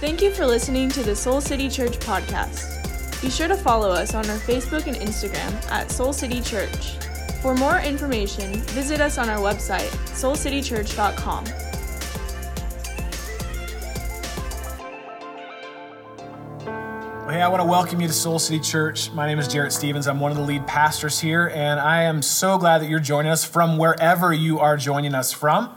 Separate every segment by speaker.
Speaker 1: Thank you for listening to the Soul City Church podcast. Be sure to follow us on our Facebook and Instagram at Soul City Church. For more information, visit us on our website, soulcitychurch.com.
Speaker 2: Hey, I want to welcome you to Soul City Church. My name is Jarrett Stevens. I'm one of the lead pastors here, and I am so glad that you're joining us from wherever you are joining us from.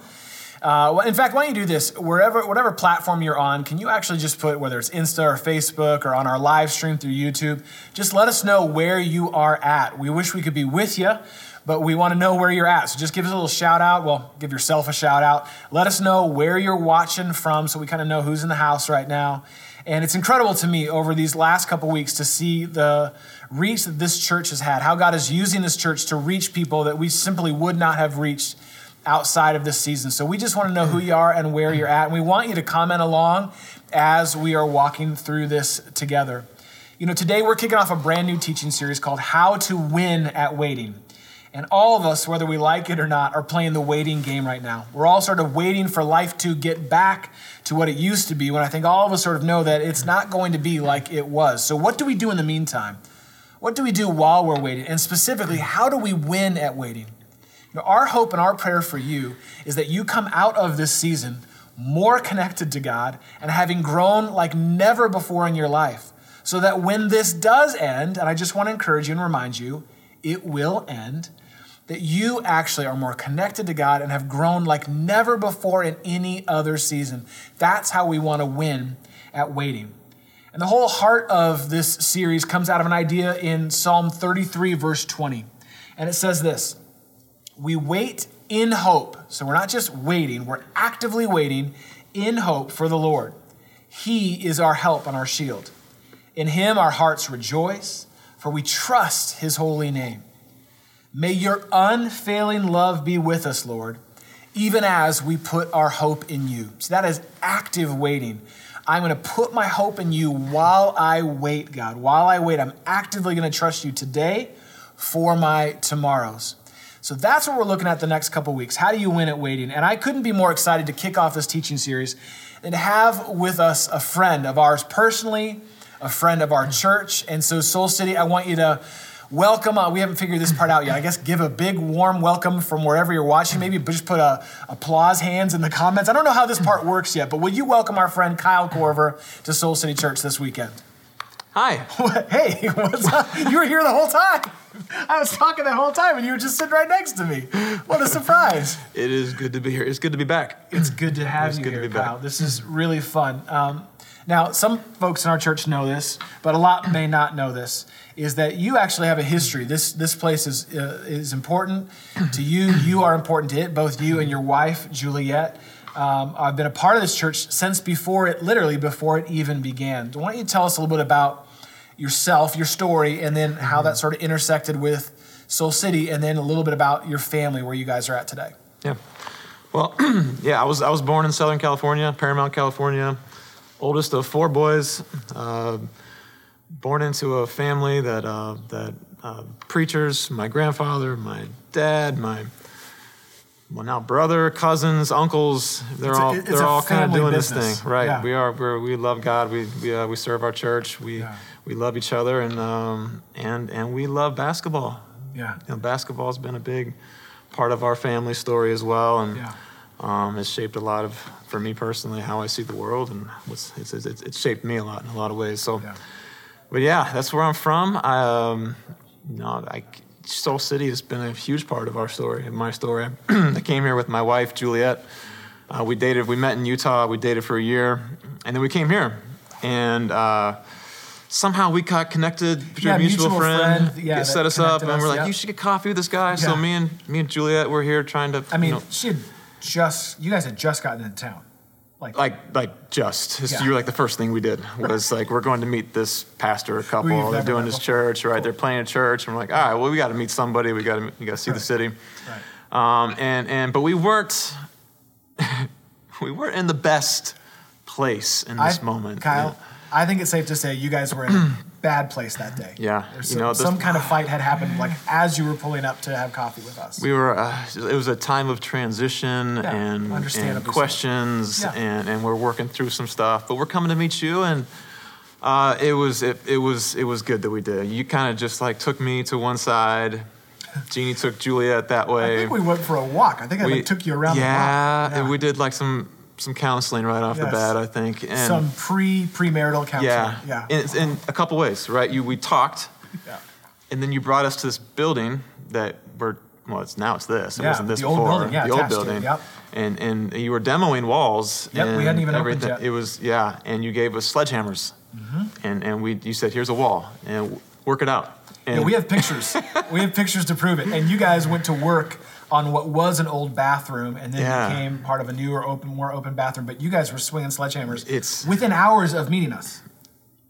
Speaker 2: Uh, in fact, why don't you do this? Wherever, whatever platform you're on, can you actually just put whether it's Insta or Facebook or on our live stream through YouTube? Just let us know where you are at. We wish we could be with you, but we want to know where you're at. So just give us a little shout out. Well, give yourself a shout out. Let us know where you're watching from, so we kind of know who's in the house right now. And it's incredible to me over these last couple weeks to see the reach that this church has had, how God is using this church to reach people that we simply would not have reached outside of this season. So we just want to know who you are and where you're at. And we want you to comment along as we are walking through this together. You know, today we're kicking off a brand new teaching series called How to Win at Waiting. And all of us, whether we like it or not, are playing the waiting game right now. We're all sort of waiting for life to get back to what it used to be when I think all of us sort of know that it's not going to be like it was. So, what do we do in the meantime? What do we do while we're waiting? And specifically, how do we win at waiting? Know, our hope and our prayer for you is that you come out of this season more connected to God and having grown like never before in your life. So that when this does end, and I just want to encourage you and remind you, it will end that you actually are more connected to God and have grown like never before in any other season. That's how we want to win at waiting. And the whole heart of this series comes out of an idea in Psalm 33, verse 20. And it says this We wait in hope. So we're not just waiting, we're actively waiting in hope for the Lord. He is our help and our shield. In him our hearts rejoice, for we trust his holy name. May your unfailing love be with us, Lord, even as we put our hope in you. So that is active waiting. I'm going to put my hope in you while I wait, God. While I wait, I'm actively going to trust you today for my tomorrows. So that's what we're looking at the next couple weeks. How do you win at waiting? And I couldn't be more excited to kick off this teaching series and have with us a friend of ours personally, a friend of our church. And so, Soul City, I want you to welcome. Uh, we haven't figured this part out yet. I guess give a big warm welcome from wherever you're watching. Maybe just put a applause hands in the comments. I don't know how this part works yet, but will you welcome our friend Kyle Korver to Soul City Church this weekend?
Speaker 3: Hi.
Speaker 2: hey, what's up? You were here the whole time. I was talking the whole time and you were just sitting right next to me. What a surprise.
Speaker 3: It is good to be here. It's good to be back.
Speaker 2: It's good to have
Speaker 3: It's
Speaker 2: you
Speaker 3: good to
Speaker 2: here,
Speaker 3: be back.
Speaker 2: Kyle. This is really fun. Um, now, some folks in our church know this, but a lot may not know this. Is that you actually have a history? This this place is uh, is important to you. You are important to it. Both you and your wife, Juliet. Um, I've been a part of this church since before it, literally before it even began. Why don't you tell us a little bit about yourself, your story, and then how that sort of intersected with Soul City, and then a little bit about your family, where you guys are at today.
Speaker 3: Yeah. Well, yeah, I was I was born in Southern California, Paramount, California, oldest of four boys. Uh, born into a family that uh, that uh, preachers. My grandfather, my dad, my well now brother, cousins, uncles. They're
Speaker 2: It's a-
Speaker 3: all
Speaker 2: it's
Speaker 3: they're
Speaker 2: a
Speaker 3: all kind of doing
Speaker 2: business.
Speaker 3: this thing, right?
Speaker 2: Yeah.
Speaker 3: We are we're, we love God. We we, uh, we serve our church. We
Speaker 2: Yeah.
Speaker 3: we love each other, and um, and and we love basketball.
Speaker 2: Yeah.
Speaker 3: you know, basketball's been a big part of our family story as well, and
Speaker 2: Yeah.
Speaker 3: um, it's shaped a lot of, for me personally, how I see the world, and what's, it's, it's, it's shaped me a lot in a lot of ways. So,
Speaker 2: Yeah.
Speaker 3: but yeah, that's where I'm from. I, um, you know, I, Soul City has been a huge part of our story, of my story. I came here with my wife Juliet. Uh, we dated. We met in Utah. We dated for a year, and then we came here, and. Uh, Somehow we got connected through
Speaker 2: Yeah,
Speaker 3: a mutual,
Speaker 2: mutual
Speaker 3: friend,
Speaker 2: friend, yeah,
Speaker 3: set us up,
Speaker 2: connected
Speaker 3: and we're like,
Speaker 2: yep.
Speaker 3: "You should get coffee with this guy." So me and me and Juliet were here trying to.
Speaker 2: I mean,
Speaker 3: you know,
Speaker 2: she had just, you guys had just gotten into town. Like,
Speaker 3: like like just
Speaker 2: Yeah.
Speaker 3: you were like the first thing we did was like we're going to meet this pastor a couple they're doing this church right they're playing a church and we're like all right well we got to meet somebody we got to we got to see the city.
Speaker 2: Right.
Speaker 3: um, and and but we weren't we weren't in the best place in this
Speaker 2: I-
Speaker 3: moment.
Speaker 2: Kyle, I think it's safe to say you guys were in a bad place that day.
Speaker 3: Yeah,
Speaker 2: There's
Speaker 3: you
Speaker 2: some,
Speaker 3: know,
Speaker 2: some kind of fight had happened, like as you were pulling up to have coffee with us.
Speaker 3: we were uh, it was a time of transition
Speaker 2: Yeah,
Speaker 3: and, and
Speaker 2: understandably so.
Speaker 3: questions
Speaker 2: Yeah.
Speaker 3: and, and we're working through some stuff but we're coming to meet you and uh, it was it, it was it was good that we did you kind of just like took me to one side jeannie took juliet that way.
Speaker 2: I think we went for a walk. I think I like, took you around
Speaker 3: yeah,
Speaker 2: block.
Speaker 3: and we did like some some counseling right off the bat i think and
Speaker 2: some pre premarital counseling.
Speaker 3: yeah
Speaker 2: Yeah.
Speaker 3: In, in a couple ways right you we talked
Speaker 2: yeah.
Speaker 3: and then you brought us to this building that we're well, it's now it's this. It
Speaker 2: Yeah,
Speaker 3: wasn't this
Speaker 2: the old
Speaker 3: before.
Speaker 2: building, yeah,
Speaker 3: the old
Speaker 2: attached to it,
Speaker 3: building.
Speaker 2: yep.
Speaker 3: And and you were demoing walls.
Speaker 2: Yep, we hadn't even opened
Speaker 3: everything.
Speaker 2: yet.
Speaker 3: It was yeah, and you gave us sledgehammers,
Speaker 2: Mm-hmm.
Speaker 3: and and we you said here's a wall and work it out. And
Speaker 2: Yeah, we have pictures. we have pictures to prove it. And you guys went to work on what was an old bathroom and then
Speaker 3: Yeah.
Speaker 2: became part of a newer, open, more open bathroom. But you guys were swinging sledgehammers
Speaker 3: It's-
Speaker 2: within hours of meeting us.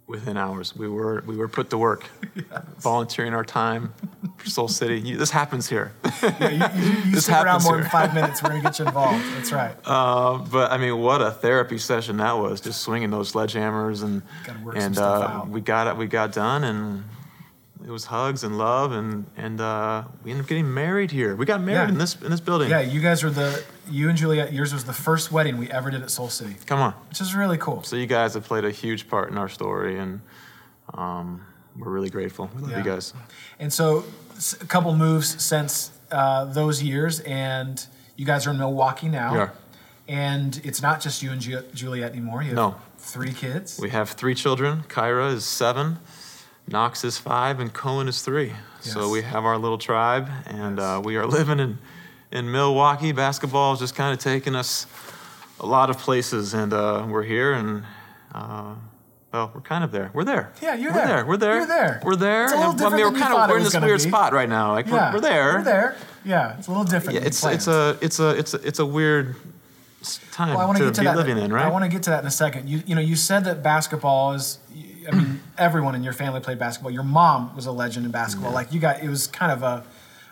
Speaker 3: within hours we were we were put to work, volunteering our time for Soul City. You, this happens here.
Speaker 2: Yeah, you, you, you
Speaker 3: This
Speaker 2: stick around more
Speaker 3: here.
Speaker 2: than five minutes, we're gonna get you involved. That's right.
Speaker 3: Uh, but I mean, what a therapy session that was! Just swinging those sledgehammers and
Speaker 2: Gotta work some
Speaker 3: and
Speaker 2: stuff
Speaker 3: uh,
Speaker 2: out.
Speaker 3: we got it. We got done, and it was hugs and love, and and uh, we ended up getting married here. We got married
Speaker 2: Yeah.
Speaker 3: in this in this building.
Speaker 2: yeah, you guys were the you and Juliet. Yours was the first wedding we ever did at Soul City,
Speaker 3: Come on.
Speaker 2: which is really cool.
Speaker 3: So you guys have played a huge part in our story, and um, we're really grateful. We love
Speaker 2: Yeah.
Speaker 3: you guys.
Speaker 2: And so, a couple moves since uh, those years, and you guys are in Milwaukee now.
Speaker 3: Are.
Speaker 2: And it's not just you and Ju- Juliet anymore. You have
Speaker 3: No.
Speaker 2: three kids.
Speaker 3: We have three children. Kyra is seven, Knox is five, and Cohen is three. So we have our little tribe, and uh, we are living in, in Milwaukee. Basketball is just kind of taking us a lot of places, and uh, we're here, and uh, well, we're kind of there. We're there.
Speaker 2: Yeah, you're
Speaker 3: we're
Speaker 2: there.
Speaker 3: We're there.
Speaker 2: You're there.
Speaker 3: We're there.
Speaker 2: It's a little
Speaker 3: And,
Speaker 2: different
Speaker 3: I mean, we're kind of we're in this weird
Speaker 2: be.
Speaker 3: spot right now. Like
Speaker 2: yeah,
Speaker 3: we're, we're there.
Speaker 2: We're there. Yeah, it's a little different.
Speaker 3: Yeah, it's it's a it's a it's a it's a weird time
Speaker 2: Well, I want
Speaker 3: to
Speaker 2: to get to
Speaker 3: be
Speaker 2: that.
Speaker 3: living in, right?
Speaker 2: I want to get to that in a second. You, you know, you said that basketball is. I mean, everyone in your family played basketball. Your mom was a legend in basketball. Like you got, it was kind of a,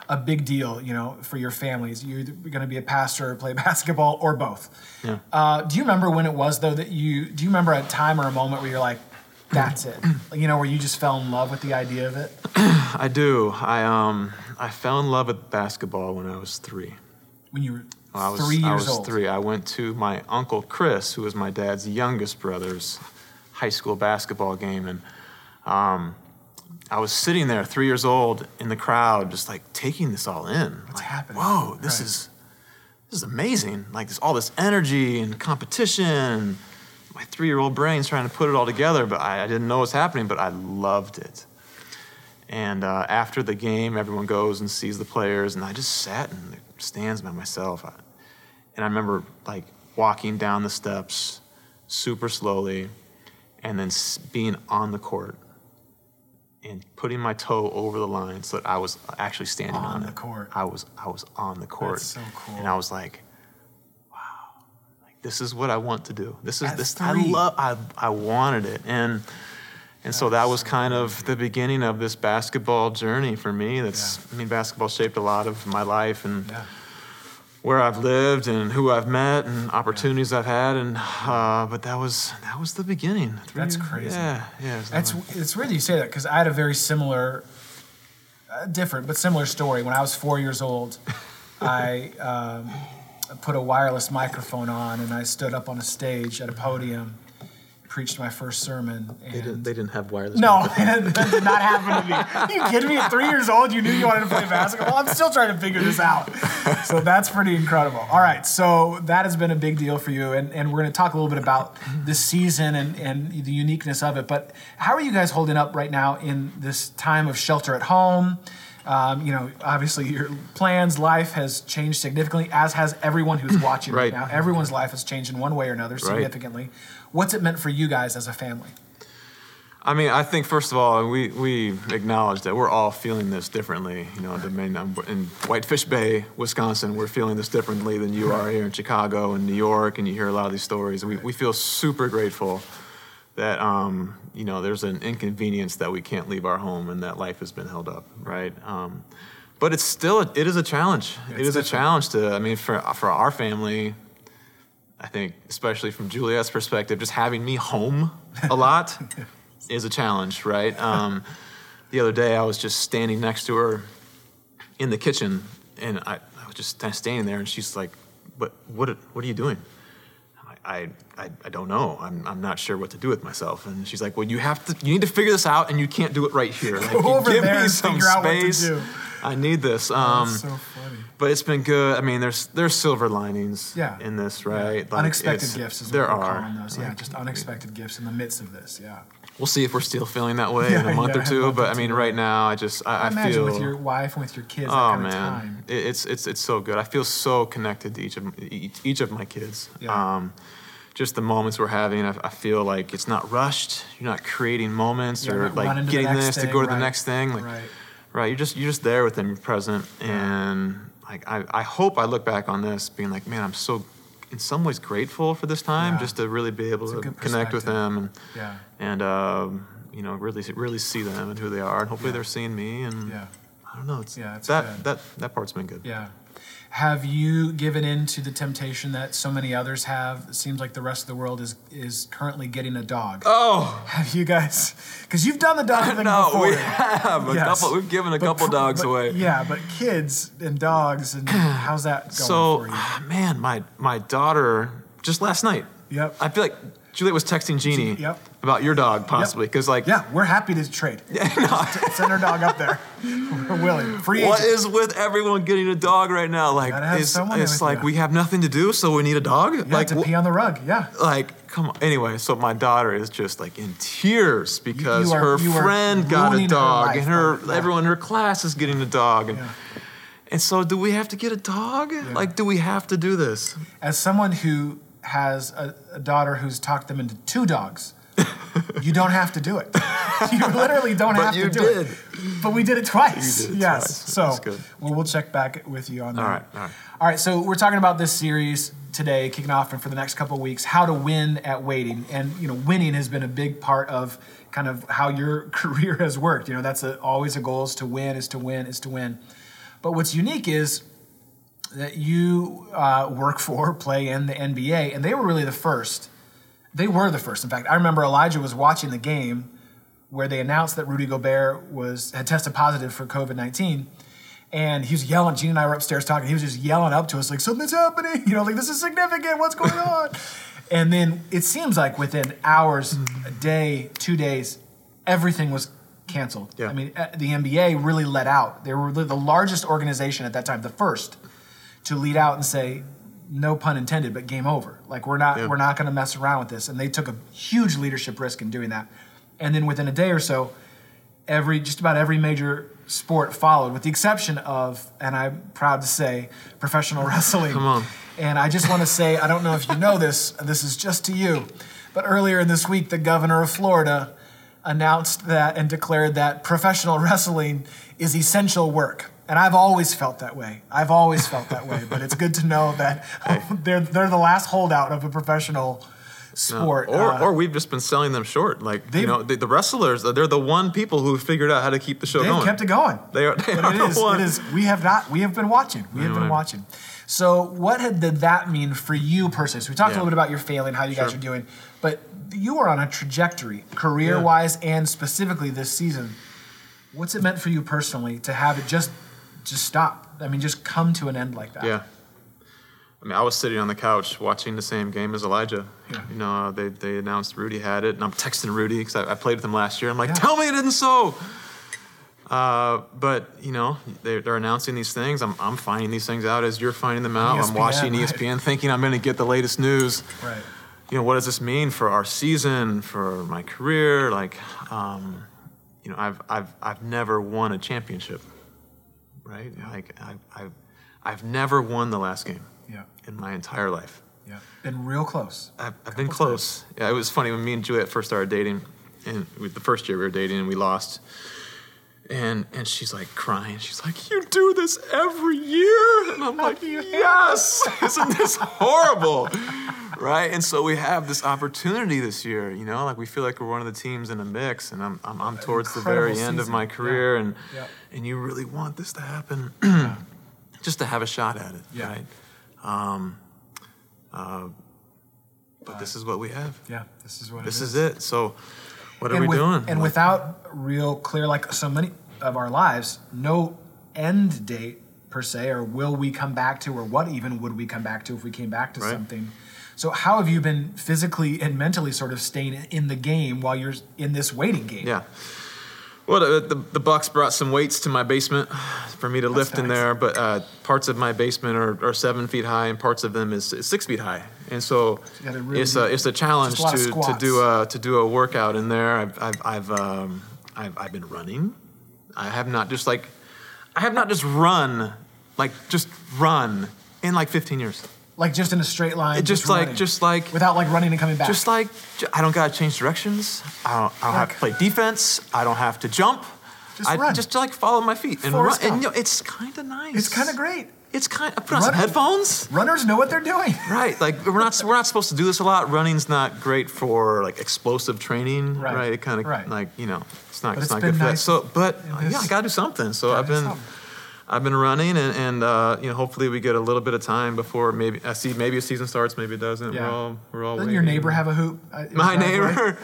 Speaker 2: a big deal, you know, for your families. You're going to be a pastor, or play basketball, or both.
Speaker 3: Yeah.
Speaker 2: Uh, do you remember when it was though that you? Do you remember a time or a moment where you're like, "That's it," you know, where you just fell in love with the idea of it?
Speaker 3: I do. I um I fell in love with basketball when I was three.
Speaker 2: When you were
Speaker 3: I was,
Speaker 2: three years
Speaker 3: I was
Speaker 2: old.
Speaker 3: three. I went to my uncle Chris, who was my dad's youngest brother's high school basketball game, and um, I was sitting there, three years old, in the crowd, just like taking this all in.
Speaker 2: What's
Speaker 3: like,
Speaker 2: happening?
Speaker 3: Whoa, this
Speaker 2: Right.
Speaker 3: is this is amazing. Like there's all this energy and competition. My three-year-old brain's trying to put it all together, but I, I didn't know what's happening. But I loved it. And uh, after the game, everyone goes and sees the players, and I just sat in the stands by myself. I- And I remember like walking down the steps super slowly, and then being on the court and putting my toe over the line so that I was actually standing on,
Speaker 2: On the
Speaker 3: it.
Speaker 2: court.
Speaker 3: I was I was on the court.
Speaker 2: That's so cool.
Speaker 3: And I was like, wow, like this is what I want to do. This is this
Speaker 2: three.
Speaker 3: I love I I wanted it. And and so that was kind of the beginning of this basketball journey for me. That's,
Speaker 2: Yeah.
Speaker 3: I mean, basketball shaped a lot of my life and
Speaker 2: Yeah.
Speaker 3: Where I've lived and who I've met and opportunities I've had. And uh, but that was that was the beginning. Three-
Speaker 2: That's crazy.
Speaker 3: Yeah, yeah. it's
Speaker 2: That's it's weird that you say that because I had a very similar, uh, different but similar story. When I was four years old, I um, put a wireless microphone on and I stood up on a stage at a podium, preached my first sermon. And
Speaker 3: they didn't. They didn't have wireless.
Speaker 2: no, that did not happen to me. Are you kidding me? At three years old, you knew you wanted to play basketball. I'm still trying to figure this out. So that's pretty incredible. All right, so that has been a big deal for you, and, and we're going to talk a little bit about this season and, and the uniqueness of it. But how are you guys holding up right now in this time of shelter at home? Um, you know, obviously your plans, life has changed significantly, as has everyone who's watching right,
Speaker 3: Right.
Speaker 2: now. Everyone's life has changed in one way or another significantly. What's it meant for you guys as a family?
Speaker 3: I mean, I think first of all, we, we acknowledge that we're all feeling this differently. You know, the main, um, in Whitefish Bay, Wisconsin, we're feeling this differently than you are here in Chicago and New York, and you hear a lot of these stories. We, we feel super grateful that um, you know there's an inconvenience that we can't leave our home and that life has been held up, right? Um, but it's still a, it is a challenge. it
Speaker 2: it's
Speaker 3: is a challenge to. I mean, for for our family, I think, especially from Juliet's perspective, just having me home a lot is a challenge, right? Um, the other day, I was just standing next to her in the kitchen, and I, I was just standing there, and she's like, "What? What? What are you doing?" I, I, I don't know. I'm, I'm not sure what to do with myself. And she's like, well, you have to, you need to figure this out, and you can't do it right here. Like,
Speaker 2: Go over
Speaker 3: give
Speaker 2: there
Speaker 3: me
Speaker 2: and
Speaker 3: some
Speaker 2: figure out what to
Speaker 3: space.
Speaker 2: do.
Speaker 3: I need this. Um,
Speaker 2: That's so funny.
Speaker 3: but it's been good. I mean, there's there's silver linings
Speaker 2: Yeah.
Speaker 3: in this, right? Like,
Speaker 2: unexpected gifts is
Speaker 3: there
Speaker 2: what
Speaker 3: are.
Speaker 2: calling those. Yeah, just unexpected gifts in the midst of this. Yeah.
Speaker 3: We'll see if we're still feeling that way in a month
Speaker 2: yeah,
Speaker 3: or two.
Speaker 2: month
Speaker 3: But
Speaker 2: or
Speaker 3: I mean, right now, I just I, I
Speaker 2: Imagine
Speaker 3: feel.
Speaker 2: with your wife and with your kids that
Speaker 3: oh man,
Speaker 2: of time.
Speaker 3: It- it's it's it's so good. I feel so connected to each of each, each of my kids.
Speaker 2: Yeah.
Speaker 3: Um, just the moments we're having, I, I feel like it's not rushed. You're not creating moments or like getting this to go to the next thing. Like,
Speaker 2: right.
Speaker 3: right. You're just you're just there with them. You're present, and like I, I hope I look back on this being like, man, I'm so in some ways grateful for this time,
Speaker 2: Yeah.
Speaker 3: just to really be able
Speaker 2: It's
Speaker 3: to connect with them and
Speaker 2: Yeah.
Speaker 3: and um, you know really really see them and who they are, and hopefully
Speaker 2: Yeah.
Speaker 3: they're seeing me. And
Speaker 2: Yeah.
Speaker 3: I don't know. It's,
Speaker 2: Yeah, it's
Speaker 3: that
Speaker 2: good.
Speaker 3: that that part's been good.
Speaker 2: Yeah. Have you given in to the temptation that so many others have? It seems like the rest of the world is is currently getting a dog.
Speaker 3: Oh
Speaker 2: Have you guys? Because you've done the dog thing
Speaker 3: no,
Speaker 2: before.
Speaker 3: we have a
Speaker 2: Yes.
Speaker 3: couple. We've given a
Speaker 2: But
Speaker 3: couple dogs
Speaker 2: but-
Speaker 3: away.
Speaker 2: Yeah, but kids and dogs and how's that going
Speaker 3: So,
Speaker 2: for you?
Speaker 3: man, my my daughter just last night.
Speaker 2: Yep.
Speaker 3: I feel like Juliet was texting Jeannie
Speaker 2: Yep.
Speaker 3: about your dog possibly because like
Speaker 2: Yeah, we're happy to trade. Send our dog up there. We're willing. Free
Speaker 3: what
Speaker 2: agent.
Speaker 3: is with everyone getting a dog right now? Like it's, it's like
Speaker 2: you.
Speaker 3: we have nothing to do, so we need a dog.
Speaker 2: Yeah,
Speaker 3: like
Speaker 2: to
Speaker 3: wh-
Speaker 2: pee on the rug. Yeah.
Speaker 3: like come on. Anyway, so my daughter is just like in tears because
Speaker 2: you are-
Speaker 3: her friend got a
Speaker 2: her
Speaker 3: dog
Speaker 2: life
Speaker 3: and her
Speaker 2: yeah.
Speaker 3: everyone in her class is getting a dog and
Speaker 2: Yeah.
Speaker 3: and so do we have to get a dog? Like do we have to do this?
Speaker 2: As someone who has a, a daughter who's talked them into two dogs, you don't have to do it. You literally don't have to do
Speaker 3: did.
Speaker 2: it. But we did it twice.
Speaker 3: Did it
Speaker 2: yes.
Speaker 3: twice.
Speaker 2: So Well, we'll check back with you on that.
Speaker 3: All right, all right.
Speaker 2: All right. So we're talking about this series today, kicking off and for the next couple of weeks, how to win at waiting, and you know, winning has been a big part of kind of how your career has worked. You know, that's a, always a goal is to win, is to win, is to win. But what's unique is that you uh, work for, play in the NBA, and they were really the first. They were the first. In fact, I remember Elijah was watching the game where they announced that Rudy Gobert was had tested positive for COVID nineteen, and he was yelling. Gene and I were upstairs talking. He was just yelling up to us like something's happening. You know, like this is significant. What's going on? and then it seems like within hours, a day, two days, everything was canceled.
Speaker 3: Yeah.
Speaker 2: I mean, uh, the NBA really let out. They were the largest organization at that time, the first to lead out and say, no pun intended, but game over. Like we're not
Speaker 3: Yeah.
Speaker 2: we're not going to mess around with this. And they took a huge leadership risk in doing that. And then within a day or so, every just about every major sport followed, with the exception of, and I'm proud to say, professional wrestling.
Speaker 3: Come on.
Speaker 2: And I just want to say, I don't know if you know this, this is just to you, but earlier in this week, the governor of Florida announced that and declared that professional wrestling is essential work. And I've always felt that way. I've always felt that way. But it's good to know that they're, they're the last holdout of a professional sport.
Speaker 3: Or,
Speaker 2: Uh,
Speaker 3: or we've just been selling them short. Like you know, the, the wrestlers, they're the one people who figured out how to keep the show going.
Speaker 2: They've
Speaker 3: going.
Speaker 2: kept it going.
Speaker 3: They are- they
Speaker 2: but
Speaker 3: are
Speaker 2: it
Speaker 3: the
Speaker 2: is,
Speaker 3: one.
Speaker 2: it is. We have not. We have been watching. We have been watching. So, what had, did that mean for you personally? So, we talked a little bit about your failing, how you guys are doing, but you are on a trajectory, career-wise, and specifically this season. What's it meant for you personally to have it just, just stop? I mean, just come to an end like that.
Speaker 3: Yeah. I mean, I was sitting on the couch watching the same game as Elijah.
Speaker 2: Yeah.
Speaker 3: You know, uh, they, they announced Rudy had it, and I'm texting Rudy because I, I played with him last year. I'm like,
Speaker 2: Yeah.
Speaker 3: tell me it isn't so. Uh, but you know, they're, they're announcing these things. I'm, I'm finding these things out as you're finding them out. I'm watching
Speaker 2: right.
Speaker 3: ESPN, thinking I'm going to get the latest news.
Speaker 2: Right.
Speaker 3: you know, what does this mean for our season, for my career? Like, um, you know, I've, I've, I've never won a championship, right? Like, I've, I've, I've never won the last game
Speaker 2: Yeah.
Speaker 3: in my entire life.
Speaker 2: Yeah. Been real close.
Speaker 3: I've, I've been close. Yeah, it was funny when me and Juliet first started dating, and with the first year we were dating, and we lost. And and she's like crying. She's like, "You do this every year," and I'm like, "Yes, isn't this horrible?" right? And so we have this opportunity this year. You know, like we feel like we're one of the teams in a mix, and I'm I'm, I'm towards the very
Speaker 2: incredible
Speaker 3: end of my career, and
Speaker 2: Yeah.
Speaker 3: and you really want this to happen, just to have a shot at it,
Speaker 2: Yeah.
Speaker 3: right? Um, uh, but this is what we have.
Speaker 2: Yeah, this is what
Speaker 3: This
Speaker 2: it
Speaker 3: is it. So, what are
Speaker 2: and
Speaker 3: we
Speaker 2: with-
Speaker 3: doing?
Speaker 2: And
Speaker 3: What-
Speaker 2: without real clear, like so many of our lives, no end date per se, or will we come back to, or what even would we come back to if we came back to
Speaker 3: Right.
Speaker 2: something. So how have you been physically and mentally sort of staying in the game while you're in this waiting game?
Speaker 3: Yeah. Well, the, the, Bucks brought some weights to my basement for me to lift in there, but uh, parts of my basement are, are seven feet high, and parts of them is, is six feet high, and so
Speaker 2: you really
Speaker 3: it's a it's a challenge
Speaker 2: a
Speaker 3: to, to do a to do a workout in there. I've I've I've, um, I've I've been running. I have not just like I have not just run like just run in like 15 years.
Speaker 2: Like just in a straight line,
Speaker 3: It just like
Speaker 2: running,
Speaker 3: just like
Speaker 2: without like running and coming back.
Speaker 3: just like I don't gotta change directions. I don't, I don't have to play defense. I don't have to jump.
Speaker 2: Just
Speaker 3: I
Speaker 2: run.
Speaker 3: just like follow my feet and run.
Speaker 2: Forrest
Speaker 3: And you know, it's kind of nice.
Speaker 2: it's kind of great.
Speaker 3: It's kind. of put on some headphones.
Speaker 2: Runners know what they're doing.
Speaker 3: Right, like we're not we're not supposed to do this a lot. Running's not great for like explosive training.
Speaker 2: Right,
Speaker 3: Right, it kind of
Speaker 2: right.
Speaker 3: like you know it's not it's
Speaker 2: it's
Speaker 3: not good for that. So, but yeah, I gotta do something. So I've been.
Speaker 2: something.
Speaker 3: I've been running, and, and uh, you know, hopefully we get a little bit of time before maybe I see maybe a season starts, maybe it doesn't.
Speaker 2: Yeah.
Speaker 3: We're all we're all.
Speaker 2: Doesn't your neighbor have a hoop? uh,
Speaker 3: My neighbor,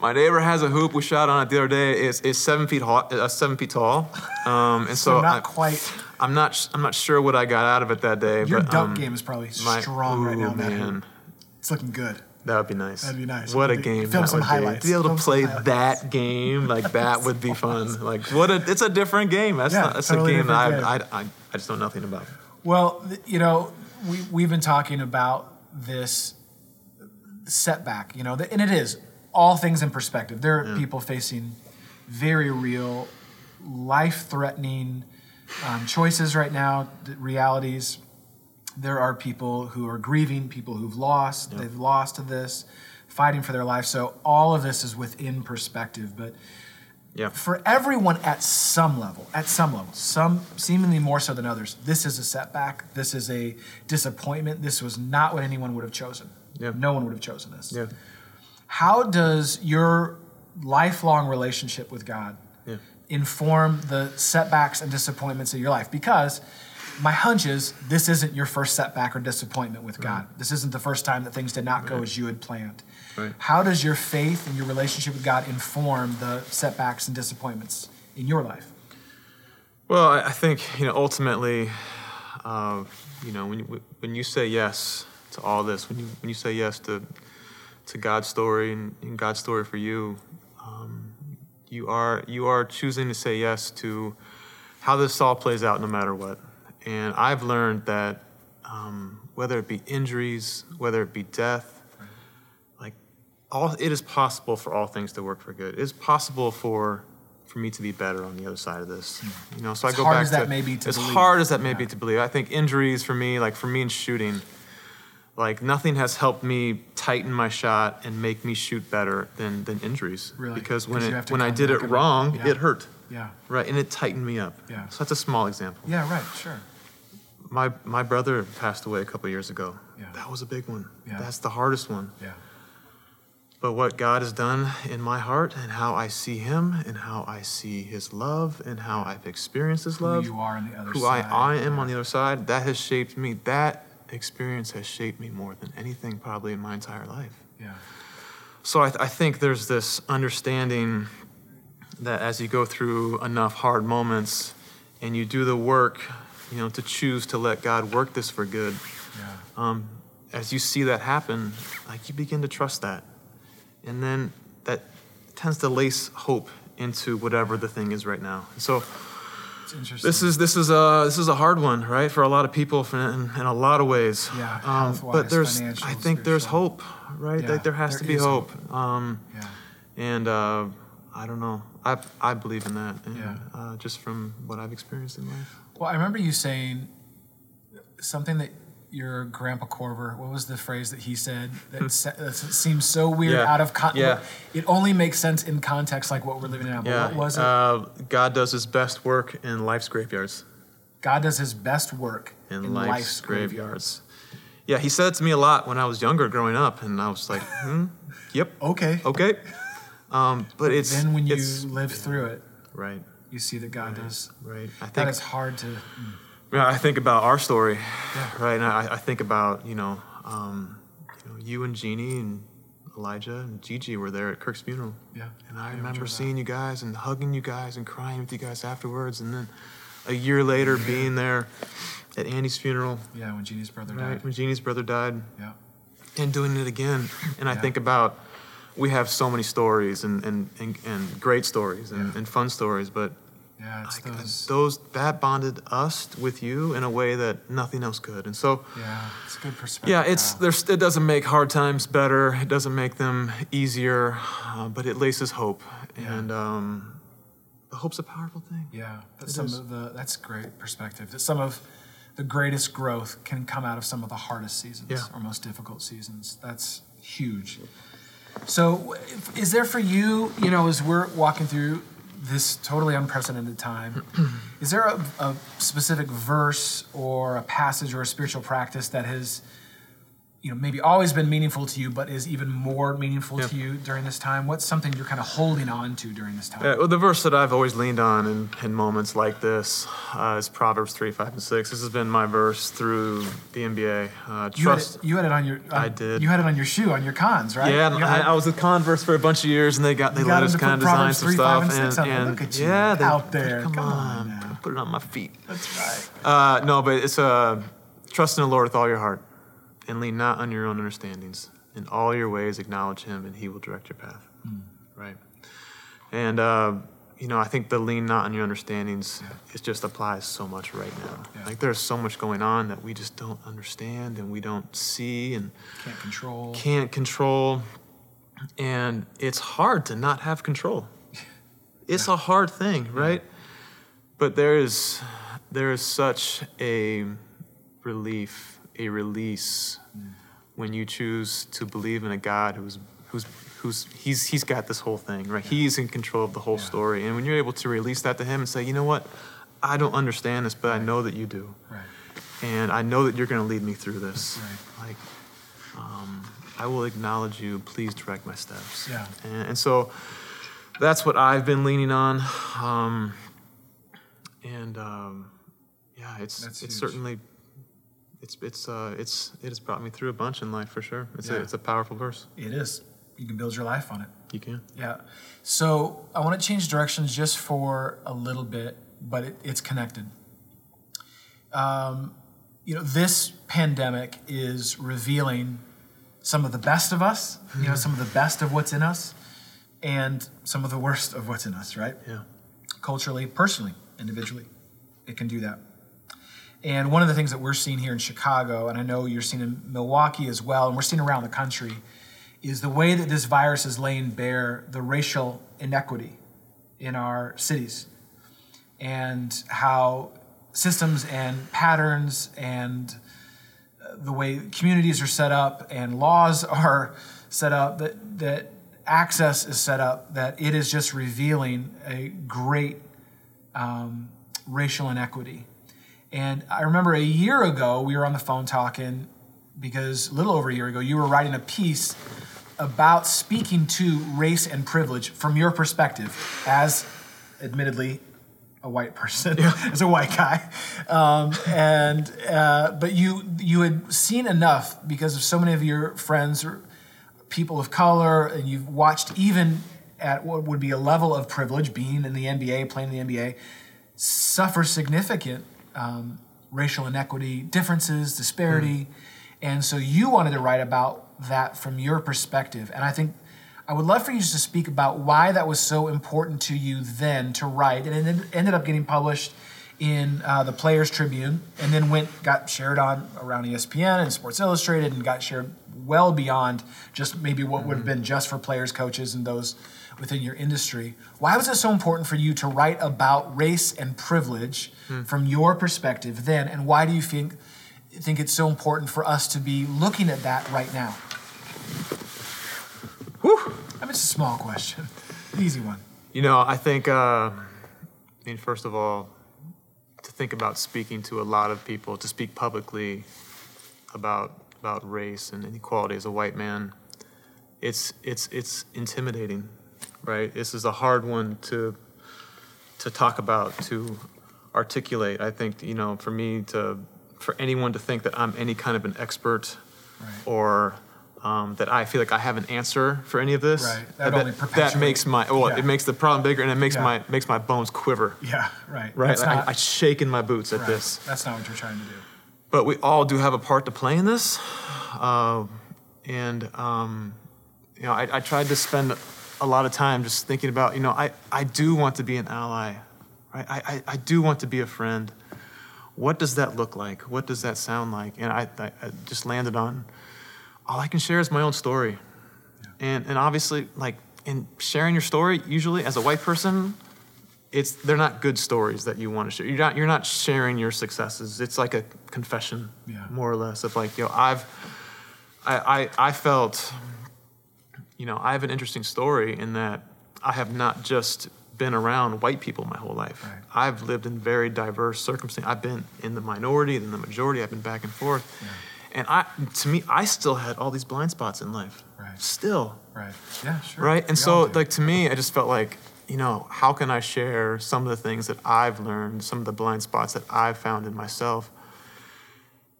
Speaker 3: my neighbor has a hoop. We shot on it the other day. It's, it's seven feet hot, uh, seven feet tall, um, and so,
Speaker 2: So not
Speaker 3: I,
Speaker 2: quite.
Speaker 3: I'm not I'm not sure what I got out of it that day.
Speaker 2: Your
Speaker 3: but,
Speaker 2: dunk
Speaker 3: um,
Speaker 2: game is probably
Speaker 3: my-
Speaker 2: strong right now.
Speaker 3: ooh,
Speaker 2: in that hoop.
Speaker 3: man,
Speaker 2: It's looking good.
Speaker 3: that would be nice.
Speaker 2: That'd be nice.
Speaker 3: What a game!
Speaker 2: film
Speaker 3: that
Speaker 2: some
Speaker 3: would
Speaker 2: highlights.
Speaker 3: Be. To be able to play that game like that would be fun. Like what a it's a different game. That's
Speaker 2: Yeah,
Speaker 3: not that's
Speaker 2: totally
Speaker 3: a game that I, I, I I just know nothing about.
Speaker 2: Well, you know, we, we've been talking about this setback, you know, and it is all things in perspective. There are people facing very real, life threatening um, choices right now, realities. There are people who are grieving, people who've lost, they've lost to this, fighting for their life. So all of this is within perspective. But
Speaker 3: Yeah.
Speaker 2: for everyone at some level, at some level, some seemingly more so than others, this is a setback. This is a disappointment. This was not what anyone would have chosen.
Speaker 3: Yeah.
Speaker 2: No one would have chosen this.
Speaker 3: Yeah.
Speaker 2: How does your lifelong relationship with God. Inform the setbacks and disappointments of your life? Because my hunch is this isn't your first setback or disappointment with God. This isn't the first time that things did not go as you had planned.
Speaker 3: Right.
Speaker 2: How does your faith and your relationship with God inform the setbacks and disappointments in your life?
Speaker 3: Well, I think you know ultimately, uh, you know when you, when you say yes to all this, when you when you say yes to to God's story and, and God's story for you, you are you are choosing to say yes to how this all plays out, no matter what. And I've learned that um, whether it be injuries, whether it be death, like all it is possible for all things to work for good. It is possible for for me to be better on the other side of this. You know, so
Speaker 2: As
Speaker 3: I go
Speaker 2: hard
Speaker 3: back
Speaker 2: as that
Speaker 3: to
Speaker 2: may be to
Speaker 3: as
Speaker 2: believe.
Speaker 3: hard as that may be to believe. I think injuries for me, like for me in shooting, like nothing has helped me tighten my shot and make me shoot better than than injuries.
Speaker 2: Really?
Speaker 3: Because when it when I did it wrong,
Speaker 2: yeah.
Speaker 3: it hurt.
Speaker 2: Yeah.
Speaker 3: Right, and it tightened me up.
Speaker 2: Yeah.
Speaker 3: So that's a small example.
Speaker 2: Yeah, right, sure.
Speaker 3: My my brother passed away a couple years ago.
Speaker 2: Yeah.
Speaker 3: That was a big one.
Speaker 2: Yeah.
Speaker 3: That's the hardest one.
Speaker 2: Yeah.
Speaker 3: But what God has done in my heart and how I see Him and how I see His love and how I've experienced His love, Who
Speaker 2: you are on the other
Speaker 3: who
Speaker 2: side.
Speaker 3: I, I am on the other side, that has shaped me. That experience has shaped me more than anything probably in my entire life.
Speaker 2: Yeah.
Speaker 3: So I, I think there's this understanding that as you go through enough hard moments and you do the work, you know, to choose to let God work this for good,
Speaker 2: Yeah.
Speaker 3: um, as you see that happen, like you begin to trust that. And then that tends to lace hope into whatever the thing is right now. So. This is this is a this is a hard one, right, for a lot of people for, in, in a lot of ways.
Speaker 2: Yeah,
Speaker 3: Um, but there's I think there's hope, right?
Speaker 2: Yeah,
Speaker 3: Like there has
Speaker 2: there
Speaker 3: to be hope.
Speaker 2: hope.
Speaker 3: Um,
Speaker 2: yeah.
Speaker 3: and uh, I don't know. I I believe in that. And,
Speaker 2: Yeah.
Speaker 3: uh, just from what I've experienced in life.
Speaker 2: Well, I remember you saying something that your grandpa Korver, what was the phrase that he said that se- that seems so weird
Speaker 3: Yeah,
Speaker 2: out of context?
Speaker 3: yeah.
Speaker 2: It only makes sense in context like what we're living in now. But
Speaker 3: Yeah.
Speaker 2: what was it?
Speaker 3: Uh, God does His best work in life's graveyards.
Speaker 2: God does his best work
Speaker 3: in,
Speaker 2: in,
Speaker 3: life's, graveyards. Yeah, he said it to me a lot when I was younger, growing up, and I was like, hmm, yep,
Speaker 2: Okay.
Speaker 3: okay. Um, but it's
Speaker 2: Then when you live through it,
Speaker 3: right,
Speaker 2: you see that God does.
Speaker 3: right. I
Speaker 2: That
Speaker 3: think
Speaker 2: is hard to.
Speaker 3: yeah, I think about our story, right, and I, I think about you know, um, you know, you and Jeannie and Elijah and Gigi were there at Kirk's funeral.
Speaker 2: Yeah.
Speaker 3: And I
Speaker 2: Yeah,
Speaker 3: remember seeing you guys and hugging you guys and crying with you guys afterwards. And then a year later, being there at Andy's funeral,
Speaker 2: Yeah, when Jeannie's brother
Speaker 3: right,
Speaker 2: died.
Speaker 3: when Jeannie's brother died,
Speaker 2: Yeah.
Speaker 3: and doing it again. And I
Speaker 2: Yeah.
Speaker 3: think about we have so many stories and, and, and, and great stories and,
Speaker 2: Yeah.
Speaker 3: and fun stories, but
Speaker 2: Yeah, it's those.
Speaker 3: those that bonded us with you in a way that nothing else could. And so,
Speaker 2: Yeah, it's a good perspective.
Speaker 3: yeah, it's there's it doesn't make hard times better. It doesn't make them easier, uh, but it laces hope,
Speaker 2: Yeah.
Speaker 3: and um, hope's a powerful thing.
Speaker 2: Yeah, that some
Speaker 3: is.
Speaker 2: of the that's great perspective. That some of the greatest growth can come out of some of the hardest seasons
Speaker 3: Yeah.
Speaker 2: or most difficult seasons. That's huge. So, is there for you, you know, as we're walking through this totally unprecedented time, is there a, a specific verse or a passage or a spiritual practice that has, you know, maybe always been meaningful to you, but is even more meaningful
Speaker 3: Yeah.
Speaker 2: to you during this time? What's something you're kind of holding on to during this time?
Speaker 3: Uh, well, the verse that I've always leaned on in, in moments like this uh, is Proverbs 3, 5, and 6. This has been my verse through the NBA. Uh,
Speaker 2: You had,
Speaker 3: trust.
Speaker 2: it, you had it on your.
Speaker 3: I did.
Speaker 2: You had it on your shoe on your cons, right?
Speaker 3: Yeah, I, I was with Converse for a bunch of years, and they got they
Speaker 2: You
Speaker 3: let us kind of design
Speaker 2: Proverbs
Speaker 3: some
Speaker 2: 3, 5,
Speaker 3: stuff,
Speaker 2: and 6
Speaker 3: and, and
Speaker 2: Look at you,
Speaker 3: yeah, they,
Speaker 2: out there.
Speaker 3: Come,
Speaker 2: Come on
Speaker 3: on, put it on my feet.
Speaker 2: That's right.
Speaker 3: Uh, no, but it's uh, trust in the Lord with all your heart, and lean not on your own understandings. In all your ways, acknowledge Him, and He will direct your path.
Speaker 2: Hmm.
Speaker 3: Right. And uh, you know, I think the lean not on your understandings it just applies so much right now.
Speaker 2: Yeah.
Speaker 3: Like there's so much going on that we just don't understand and we don't see and
Speaker 2: Can't control.
Speaker 3: can't control, and it's hard to not have control. It's a hard thing, right? But there is there is such a relief, a release when you choose to believe in a God who's who's who's he's he's got this whole thing, right? He's in control of the whole
Speaker 2: Yeah.
Speaker 3: story. And when you're able to release that to him and say, "You know what? I don't understand this, but I know that you do."
Speaker 2: Right.
Speaker 3: and I know that you're going to lead me through this.
Speaker 2: Right.
Speaker 3: Like, um, I will acknowledge you. Please direct my steps.
Speaker 2: Yeah.
Speaker 3: And, and so that's what I've been leaning on. Um, and um, yeah, it's
Speaker 2: That's
Speaker 3: it's
Speaker 2: huge.
Speaker 3: certainly it's it's uh, it's it has brought me through a bunch in life for sure. It's
Speaker 2: Yeah.
Speaker 3: a it's a powerful verse.
Speaker 2: It is. You can build your life on it.
Speaker 3: You can.
Speaker 2: Yeah. So I want to change directions just for a little bit, but it, it's connected. Um, you know, this pandemic is revealing some of the best of us, you know, some of the best of what's in us, and some of the worst of what's in us, right?
Speaker 3: Yeah.
Speaker 2: culturally, personally, individually. It can do that. And one of the things that we're seeing here in Chicago, and I know you're seeing in Milwaukee as well, and we're seeing around the country, is the way that this virus is laying bare the racial inequity in our cities and how systems and patterns and uh, the way communities are set up and laws are set up that that access is set up that it is just revealing a great um, racial inequity and i remember a year ago we were on the phone talking because a little over a year ago you were writing a piece about speaking to race and privilege from your perspective as admittedly a white person as a white guy. Um, and uh, but you you had seen enough because of so many of your friends or people of color and you've watched even at what would be a level of privilege being in the nba playing in the nba suffer significant um, racial inequity differences disparity. And so you wanted to write about that from your perspective. And i think I would love for you just to speak about why that was so important to you then to write, and it ended- up getting published in uh, the Players Tribune, and then went got shared on around ESPN and Sports Illustrated, and got shared well beyond just maybe what would have been just for players, coaches, and those within your industry. Why was it so important for you to write about race and privilege from your perspective then, and why do you think think it's so important for us to be looking at that right now?
Speaker 3: Whew.
Speaker 2: I mean, it's a small question, easy one.
Speaker 3: You know, I think, uh, I mean, first of all, to think about speaking to a lot of people, to speak publicly about about race and inequality as a white man, it's it's it's intimidating, right? This is a hard one to to talk about, to articulate. I think you know, for me to for anyone to think that I'm any kind of an expert
Speaker 2: Right.
Speaker 3: or um, that I feel like I have an answer for any of this.
Speaker 2: Right. That
Speaker 3: That, that, makes my well,
Speaker 2: Yeah.
Speaker 3: it makes the problem bigger, and it makes
Speaker 2: Yeah.
Speaker 3: my makes my bones quiver.
Speaker 2: Yeah, right.
Speaker 3: Right. Like,
Speaker 2: not,
Speaker 3: I, I shake in my boots at
Speaker 2: right.
Speaker 3: this.
Speaker 2: That's not what you're trying to do.
Speaker 3: But we all do have a part to play in this, uh, and um, you know, I, I tried to spend a lot of time just thinking about, you know, I, I do want to be an ally, right? I, I, I do want to be a friend. What does that look like? What does that sound like? And I, I, I just landed on all I can share is my own story. And, and obviously, like, in sharing your story, usually as a white person, it's they're not good stories that you want to share. You're not you're not sharing your successes. It's like a confession,
Speaker 2: Yeah.
Speaker 3: more or less, of like, yo, I've I, I I felt, you know, I have an interesting story in that I have not just been around white people my whole life.
Speaker 2: Right.
Speaker 3: I've lived in very diverse circumstances. I've been in the minority, then the majority. I've been back and forth. And I, to me, I still had all these blind spots in life.
Speaker 2: Right.
Speaker 3: Still
Speaker 2: Right. Yeah, sure.
Speaker 3: right and
Speaker 2: We
Speaker 3: so like to me i just felt like you know how can i share some of the things that i've learned some of the blind spots that i've found in myself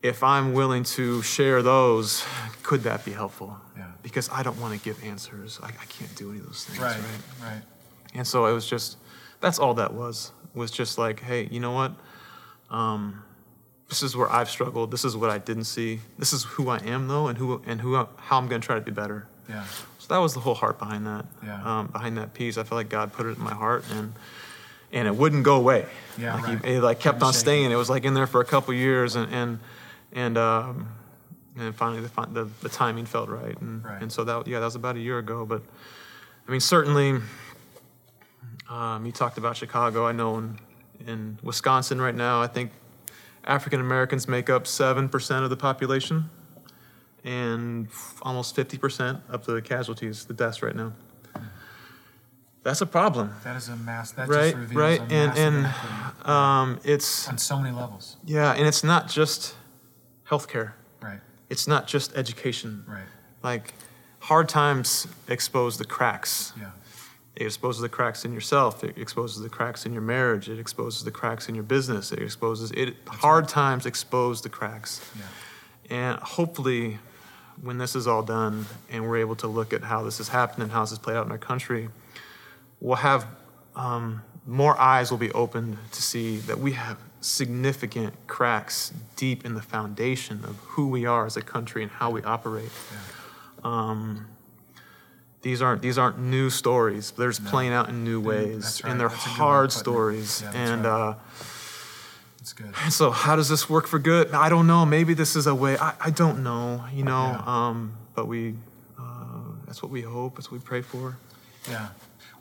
Speaker 3: if i'm willing to share those could that be helpful
Speaker 2: Yeah.
Speaker 3: Because i don't want to give answers I, I can't do any of those things
Speaker 2: Right,
Speaker 3: right
Speaker 2: right.
Speaker 3: and so it was just that's all that was was just like hey you know what um, this is where i've struggled this is what i didn't see this is who i am though and who and who how i'm going to try to be better
Speaker 2: Yeah.
Speaker 3: so that was the whole heart behind that.
Speaker 2: Yeah.
Speaker 3: Um, behind that piece, I felt like God put it in my heart, and and it wouldn't go away.
Speaker 2: Yeah,
Speaker 3: like
Speaker 2: right.
Speaker 3: he- it like kept
Speaker 2: Couldn't
Speaker 3: on staying. It was like in there for a couple years, and and and um, and finally the, the the timing felt right, and
Speaker 2: Right.
Speaker 3: and so that yeah, that was about a year ago. But I mean, certainly, um, you talked about Chicago. I know in in Wisconsin right now, I think African Americans make up seven percent of the population and f- almost 50% of the casualties, the deaths right now. That's a problem,
Speaker 2: That is a mass. That
Speaker 3: right?
Speaker 2: just reveals
Speaker 3: Right,
Speaker 2: a
Speaker 3: and and um, it's
Speaker 2: on so many levels.
Speaker 3: yeah, and it's not just healthcare.
Speaker 2: Right.
Speaker 3: It's not just education.
Speaker 2: Right.
Speaker 3: Like hard times expose the cracks.
Speaker 2: Yeah.
Speaker 3: It exposes the cracks in yourself. It exposes the cracks in your marriage. It exposes the cracks in your business. It exposes it. Hard times expose the cracks.
Speaker 2: Yeah.
Speaker 3: And hopefully, when this is all done and we're able to look at how this has happened and how this has played out in our country, we'll have um, more eyes will be opened to see that we have significant cracks deep in the foundation of who we are as a country and how we operate. Um, these aren't these aren't new stories. They're just playing out in new ways,
Speaker 2: right.
Speaker 3: and they're
Speaker 2: That's a good way of
Speaker 3: hard stories.
Speaker 2: Yeah,
Speaker 3: and
Speaker 2: right.
Speaker 3: uh,
Speaker 2: It's good.
Speaker 3: so how does this work for good? I don't know. Maybe this is a way. I, I don't know. You know.
Speaker 2: Yeah.
Speaker 3: Um, but we, uh, that's what we hope. That's what we pray for.
Speaker 2: Yeah.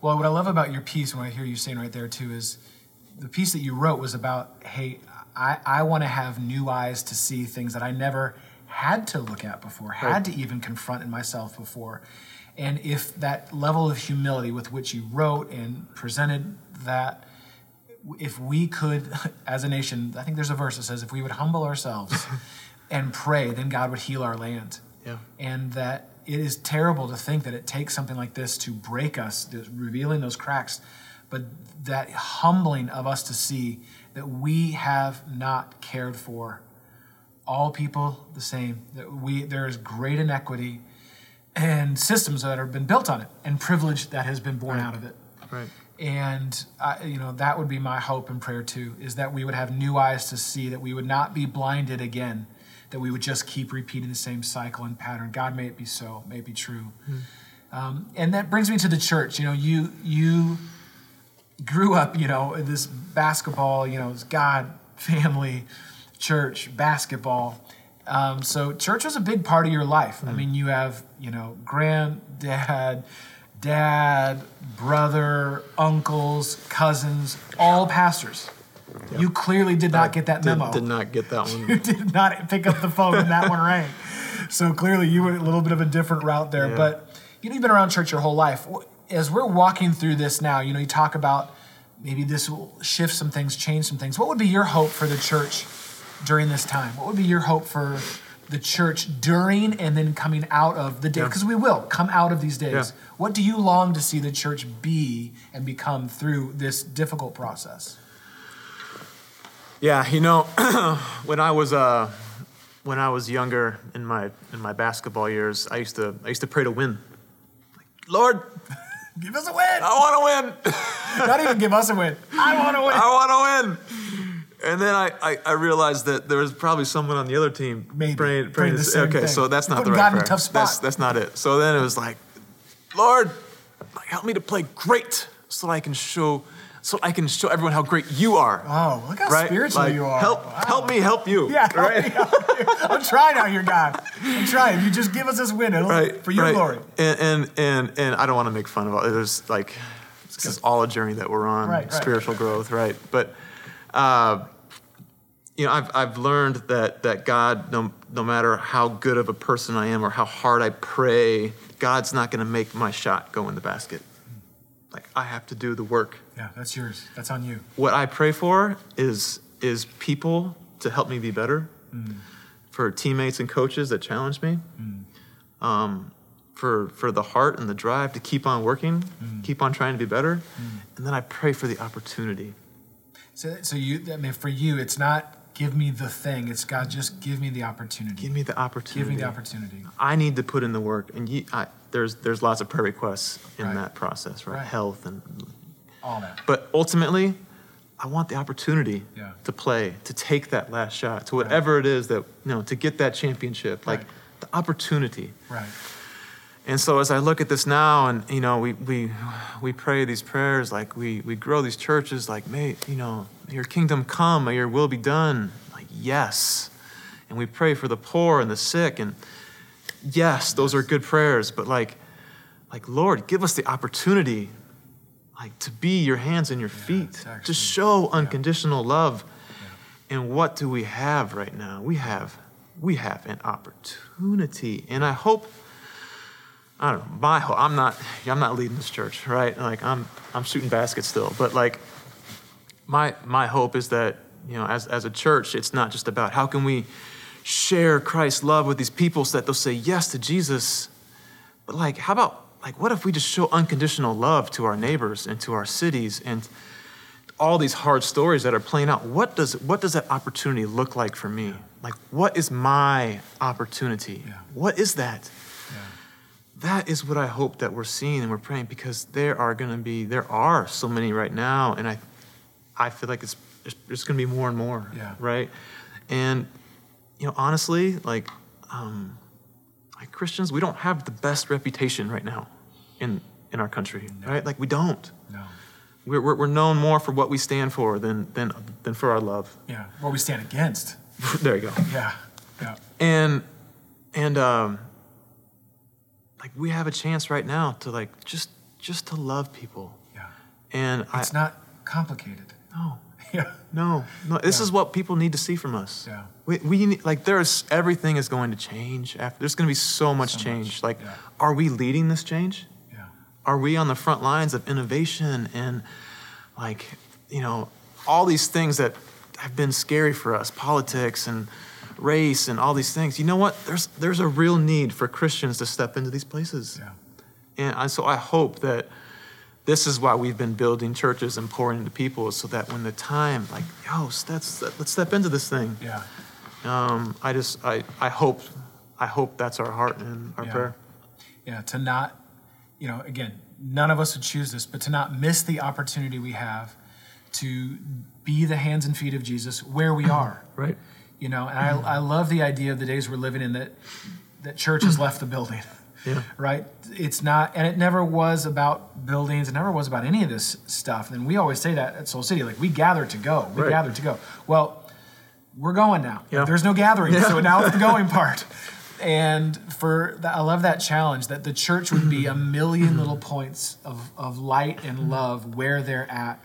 Speaker 2: Well, what I love about your piece, and what I hear you saying right there too, is the piece that you wrote was about, hey, I, I want to have new eyes to see things that I never had to look at before, had
Speaker 3: Right.
Speaker 2: to even confront in myself before. And if that level of humility with which you wrote and presented that, if we could, as a nation, I think there's a verse that says, if we would humble ourselves and pray, then God would heal our land
Speaker 3: Yeah.
Speaker 2: and that it is terrible to think that it takes something like this to break us, revealing those cracks, but that humbling of us to see that we have not cared for all people the same, that we there is great inequity and systems that have been built on it and privilege that has been born out of it.
Speaker 3: Right.
Speaker 2: And I, you know that would be my hope and prayer too, is that we would have new eyes to see, that we would not be blinded again, that we would just keep repeating the same cycle and pattern. God, may it be so, may it be true. Um, and that brings me to the church. You know, you you grew up, you know, this basketball, you know, it's God, family, church, basketball. Um, so church was a big part of your life. I mean, you have, you know, granddad, dad, brother, uncles, cousins, all pastors. You clearly did not get that
Speaker 3: Did,
Speaker 2: memo
Speaker 3: did not get that one.
Speaker 2: you did not pick up the phone when that one rang. So clearly, you went a little bit of a different route there.
Speaker 3: Yeah.
Speaker 2: But you know, you've been around church your whole life. As we're walking through this now, you know, you talk about maybe this will shift some things, change some things. What would be your hope for the church during this time? What would be your hope for the church during and then coming out of the day?
Speaker 3: Yeah.
Speaker 2: Because we will come out of these days.
Speaker 3: Yeah.
Speaker 2: What do you long to see the church be and become through this difficult process?
Speaker 3: Yeah, you know, when I was uh, when I was younger in my in my basketball years, I used to I used to pray to win. Like, Lord,
Speaker 2: Give us a win.
Speaker 3: I want to win.
Speaker 2: Not even give us a win. I want to win.
Speaker 3: I want to win. And then I, I, I realized that there was probably someone on the other team
Speaker 2: Maybe.
Speaker 3: praying,
Speaker 2: Praying
Speaker 3: praying
Speaker 2: the
Speaker 3: this-
Speaker 2: same
Speaker 3: okay,
Speaker 2: thing.
Speaker 3: so that's not
Speaker 2: Putting
Speaker 3: the right
Speaker 2: God in a tough spot.
Speaker 3: That's, that's not it. So then it was like, Lord, help me to play great so that I can show so I can show everyone how great you are.
Speaker 2: Oh, look how
Speaker 3: right?
Speaker 2: spiritual
Speaker 3: Like,
Speaker 2: you are.
Speaker 3: Help
Speaker 2: Wow.
Speaker 3: help me help you.
Speaker 2: Yeah, help
Speaker 3: right?
Speaker 2: me, help you. I'm trying out here, God. I'm trying. If you just give us this win it'll-
Speaker 3: right
Speaker 2: for your
Speaker 3: right.
Speaker 2: glory.
Speaker 3: and, and and and i don't want to make fun of it there's like this is all a journey that we're on
Speaker 2: Right, right.
Speaker 3: spiritual growth right but uh, you know I've, I've learned that that god no, no matter how good of a person i am or how hard i pray god's not going to make my shot go in the basket like i have to do the work
Speaker 2: Yeah, that's yours. That's on you.
Speaker 3: what I pray for is is people to help me be better, mm. for teammates and coaches that challenge me, mm. um, for for the heart and the drive to keep on working, mm. keep on trying to be better, and then I pray for the opportunity.
Speaker 2: So, so you, I mean, for you, it's not give me the thing. It's God, just give me the opportunity.
Speaker 3: Give me the opportunity.
Speaker 2: Give me the opportunity.
Speaker 3: I need to put in the work, and you, I, there's there's lots of prayer requests in
Speaker 2: Right.
Speaker 3: that process, right?
Speaker 2: Right.
Speaker 3: Health and
Speaker 2: All that.
Speaker 3: But ultimately, I want the opportunity
Speaker 2: Yeah.
Speaker 3: to play, to take that last shot, to whatever it is that, you know, to get that championship, like
Speaker 2: Right.
Speaker 3: the opportunity.
Speaker 2: Right.
Speaker 3: And so as I look at this now and, you know, we, we, we pray these prayers, like we, we grow these churches, like, may, you know, may your kingdom come, may your will be done. Like, yes. And we pray for the poor and the sick. And yes, those are good prayers. But like, like, Lord, give us the opportunity, like, to be your hands and your feet,
Speaker 2: it's
Speaker 3: to show unconditional love. And what do we have right now? We have, we have an opportunity. And I hope, I don't know, my hope, I'm not, I'm not leading this church, right? Like, I'm, I'm shooting baskets still. But like, my, my hope is that, you know, as, as a church, it's not just about how can we share Christ's love with these people so that they'll say yes to Jesus, but like, how about, like, what if we just show unconditional love to our neighbors and to our cities and all these hard stories that are playing out? What does, what does that opportunity look like for me? Like, what is my opportunity?
Speaker 2: Yeah.
Speaker 3: What is that?
Speaker 2: Yeah.
Speaker 3: that is what I hope that we're seeing and we're praying because there are going to be there are so many right now, and I I feel like it's it's, it's going to be more and more.
Speaker 2: Yeah.
Speaker 3: Right. And you know, honestly, like um, like Christians, we don't have the best reputation right now in in our country. Right. Like we don't.
Speaker 2: No.
Speaker 3: We're, we're, we're known more for what we stand for than than than for our love.
Speaker 2: Yeah. What we stand against.
Speaker 3: there you go.
Speaker 2: Yeah. Yeah.
Speaker 3: and and um like we have a chance right now to like just just to love people
Speaker 2: Yeah.
Speaker 3: and
Speaker 2: It's
Speaker 3: i
Speaker 2: not complicated.
Speaker 3: no
Speaker 2: Yeah.
Speaker 3: no no this
Speaker 2: Yeah.
Speaker 3: is what people need to see from us
Speaker 2: Yeah.
Speaker 3: we, we need, like there's everything is going to change after there's going to be so much
Speaker 2: So much,
Speaker 3: change like
Speaker 2: yeah.
Speaker 3: are we leading this change
Speaker 2: Yeah.
Speaker 3: are we on the front lines of innovation and like you know all these things that have been scary for us politics and race and all these things you know what there's there's a real need for christians to step into these places
Speaker 2: Yeah.
Speaker 3: and I, so i hope that this is why we've been building churches and pouring into people so that when the time like yo let's let's step into this thing
Speaker 2: Yeah.
Speaker 3: um, i just i i hope i hope that's our heart and our
Speaker 2: Yeah.
Speaker 3: prayer
Speaker 2: Yeah. To not, you know, again, none of us would choose this, but to not miss the opportunity we have to be the hands and feet of Jesus where we are.
Speaker 3: right
Speaker 2: You know, and I, I love the idea of the days we're living in that that church has left the building.
Speaker 3: Yeah.
Speaker 2: Right? It's not, and it never was about buildings. It never was about any of this stuff. And we always say that at Soul City, like we gather to go. We
Speaker 3: Right.
Speaker 2: gather to go. Well, we're going now.
Speaker 3: Yeah.
Speaker 2: There's no gathering, so now it's the going part. And for the, I love that challenge that the church would be a million little points of, of light and mm-hmm. love where they're at,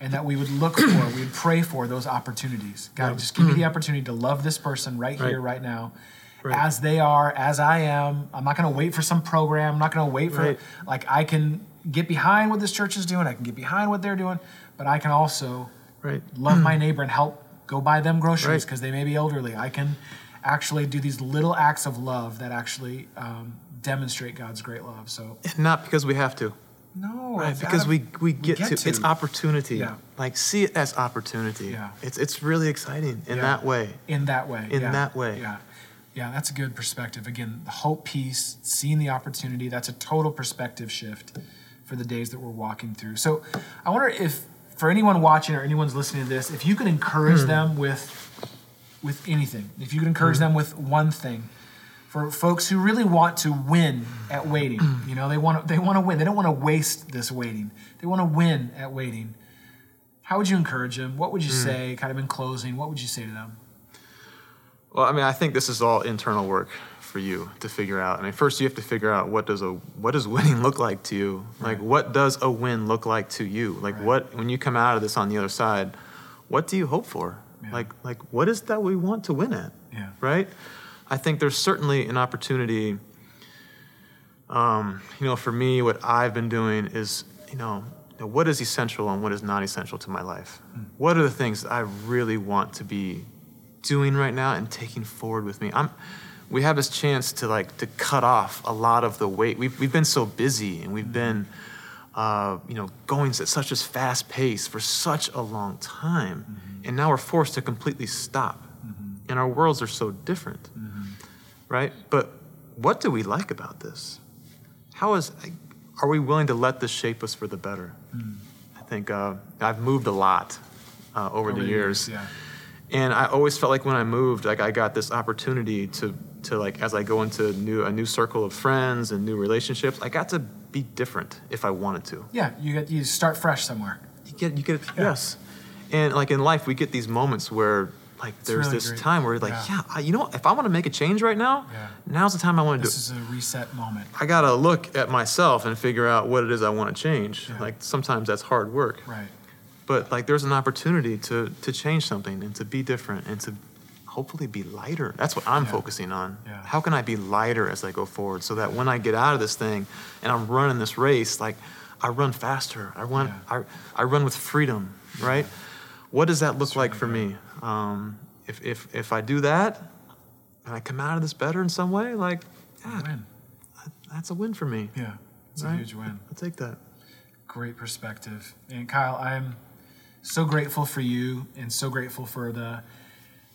Speaker 2: and that we would look for, we'd pray for those opportunities. God, just give me the mm-hmm. opportunity to love this person right here,
Speaker 3: Right.
Speaker 2: right now,
Speaker 3: Right.
Speaker 2: as they are, as I am. I'm not going to wait for some program. I'm not going to wait for
Speaker 3: Right.
Speaker 2: like I can get behind what this church is doing. I can get behind what they're doing, but I can also
Speaker 3: right
Speaker 2: love my neighbor and help go buy them groceries because they may be elderly. I can actually do these little acts of love that actually um, demonstrate God's great love. So
Speaker 3: and not because we have to
Speaker 2: no,
Speaker 3: Right, because we, we get,
Speaker 2: get
Speaker 3: to,
Speaker 2: to.
Speaker 3: it's opportunity.
Speaker 2: Yeah.
Speaker 3: Like see it as opportunity.
Speaker 2: Yeah.
Speaker 3: It's it's really exciting in
Speaker 2: Yeah.
Speaker 3: that way.
Speaker 2: in that way.
Speaker 3: In
Speaker 2: yeah.
Speaker 3: that way.
Speaker 2: Yeah. Yeah, that's a good perspective. Again, the hope piece, seeing the opportunity, that's a total perspective shift for the days that we're walking through. So I wonder if for anyone watching or anyone's listening to this, if you could encourage mm. them with with anything, if you could encourage mm. them with one thing, for folks who really want to win at waiting, you know, they want to, they want to win. They don't want to waste this waiting. They want to win at waiting. How would you encourage them? What would you mm. say, kind of in closing? What would you say to them?
Speaker 3: Well, I mean, I think this is all internal work for you to figure out. I mean, first you have to figure out what does a what does winning look like to you? Like right. what does a win look like to you? Like right. what when you come out of this on the other side, what do you hope for? Yeah. Like like what is that we want to win at?
Speaker 2: Yeah.
Speaker 3: Right? I think there's certainly an opportunity um, you know, for me, what I've been doing is, you know, what is essential and what is not essential to my life? Mm. What are the things that I really want to be doing right now and taking forward with me? I'm, we have this chance to like to cut off a lot of the weight. We've, we've been so busy and we've been, uh, you know, going at such a fast pace for such a long time, mm-hmm. and now we're forced to completely stop. Mm-hmm. And our worlds are so different, mm-hmm. right? But what do we like about this? How is are we willing to let this shape us for the better? Mm. I think uh, I've moved a lot uh, over, over, the years. years yeah. And I always felt like when I moved, like I got this opportunity to to like as I go into new a new circle of friends and new relationships, I got to be different if I wanted to.
Speaker 2: Yeah, you get you start fresh somewhere.
Speaker 3: You get you get yeah. yes, and like in life, we get these moments where like it's there's really this great. time where like yeah, yeah I, you know if I want to make a change right now, yeah. now's the time I want to do.
Speaker 2: This is a reset moment.
Speaker 3: I gotta look at myself and figure out what it is I want to change. Like sometimes that's hard work.
Speaker 2: Right.
Speaker 3: But like there's an opportunity to to change something and to be different and to hopefully be lighter. That's what I'm yeah. focusing on. Yeah. How can I be lighter as I go forward so that when I get out of this thing and I'm running this race, like I run faster. I run yeah. I, I run with freedom, right? What does that look That's like really for good. me? Um, if, if, if I do that and I come out of this better in some way, like, yeah, that's a win for me.
Speaker 2: Yeah, it's right? a huge win.
Speaker 3: I'll take that.
Speaker 2: Great perspective. And Kyle, I'm so grateful for you and so grateful for the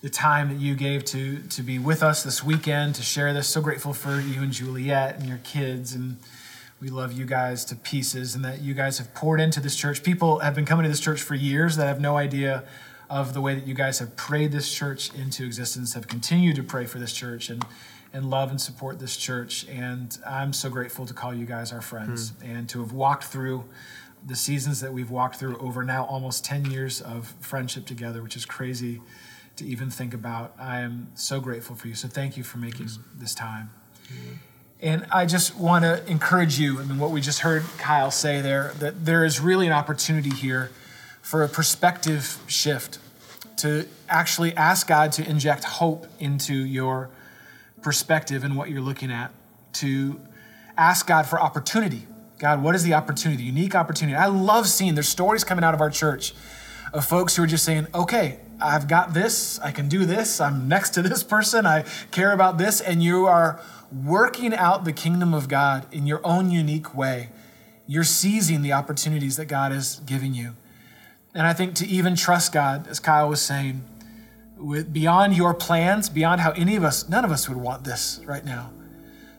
Speaker 2: the time that you gave to to be with us this weekend to share this. So grateful for you and Juliet and your kids, and we love you guys to pieces, and that you guys have poured into this church. People have been coming to this church for years that have no idea of the way that you guys have prayed this church into existence, have continued to pray for this church, and and love and support this church. And I'm so grateful to call you guys our friends mm. and to have walked through the seasons that we've walked through over now almost 10 years of friendship together, which is crazy to even think about. I am so grateful for you. So thank you for making this time. And I just want to encourage you. I mean, what we just heard Kyle say there, that there is really an opportunity here for a perspective shift to actually ask God to inject hope into your perspective and what you're looking at, to ask God for opportunity. God, what is the opportunity, the unique opportunity? I love seeing there's stories coming out of our church of folks who are just saying, okay, I've got this, I can do this, I'm next to this person, I care about this, and you are working out the kingdom of God in your own unique way. You're seizing the opportunities that God is giving you. And I think to even trust God, as Kyle was saying, with beyond your plans, beyond how any of us, none of us would want this right now.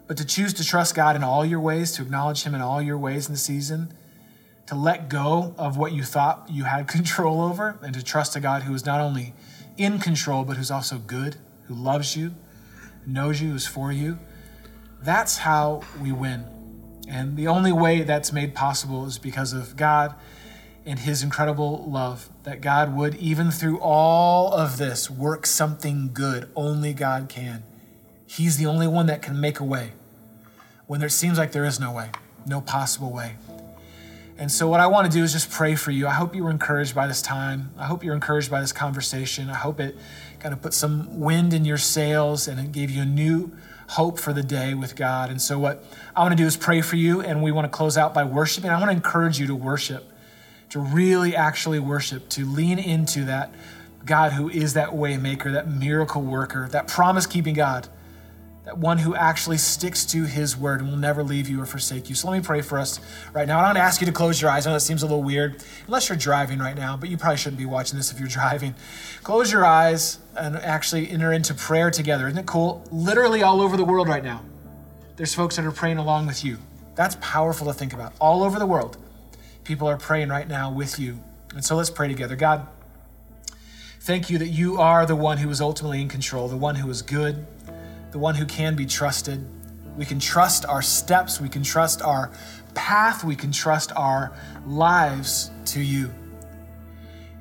Speaker 2: But to choose to trust God in all your ways, to acknowledge Him in all your ways in the season, to let go of what you thought you had control over and to trust a God who is not only in control, but who's also good, who loves you, knows you, is for you. That's how we win. And the only way that's made possible is because of God and His incredible love. That God would, even through all of this, work something good. Only God can. He's the only one that can make a way when there seems like there is no way, no possible way. And so, what I want to do is just pray for you. I hope you were encouraged by this time. I hope you're encouraged by this conversation. I hope it kind of put some wind in your sails and it gave you a new hope for the day with God. And so, what I want to do is pray for you, and we want to close out by worshiping. I want to encourage you to worship, to really actually worship, to lean into that God who is that way maker, that miracle worker, that promise keeping God that one who actually sticks to his word and will never leave you or forsake you. So let me pray for us right now. Going to ask you to close your eyes. I know that seems a little weird, unless you're driving right now, but you probably shouldn't be watching this if you're driving. Close your eyes and actually enter into prayer together. Isn't it cool? Literally all over the world right now, there's folks that are praying along with you. That's powerful to think about. All over the world, people are praying right now with you. And so let's pray together. God, thank you that you are the one who is ultimately in control, the one who is good the one who can be trusted. We can trust our steps, we can trust our path, we can trust our lives to you.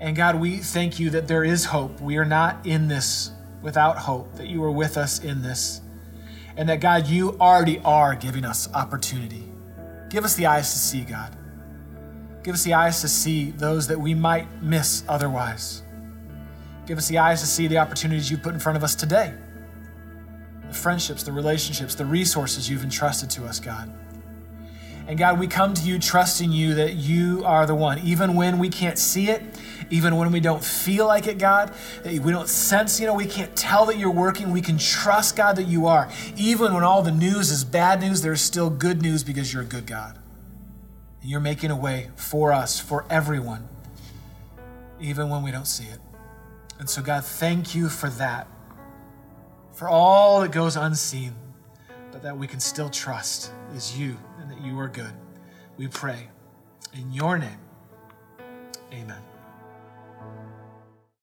Speaker 2: And God, we thank you that there is hope. We are not in this without hope, that you are with us in this. And that, God, you already are giving us opportunity. Give us the eyes to see, God. Give us the eyes to see those that we might miss otherwise. Give us the eyes to see the opportunities you put in front of us today the friendships, the relationships, the resources you've entrusted to us, God. And God, we come to you trusting you that you are the one, even when we can't see it, even when we don't feel like it, God, that we don't sense, you know, we can't tell that you're working. We can trust, God, that you are. Even when all the news is bad news, there's still good news because you're a good God. And you're making a way for us, for everyone, even when we don't see it. And so, God, thank you for that for all that goes unseen, but that we can still trust is you and that you are good. We pray in your name. Amen.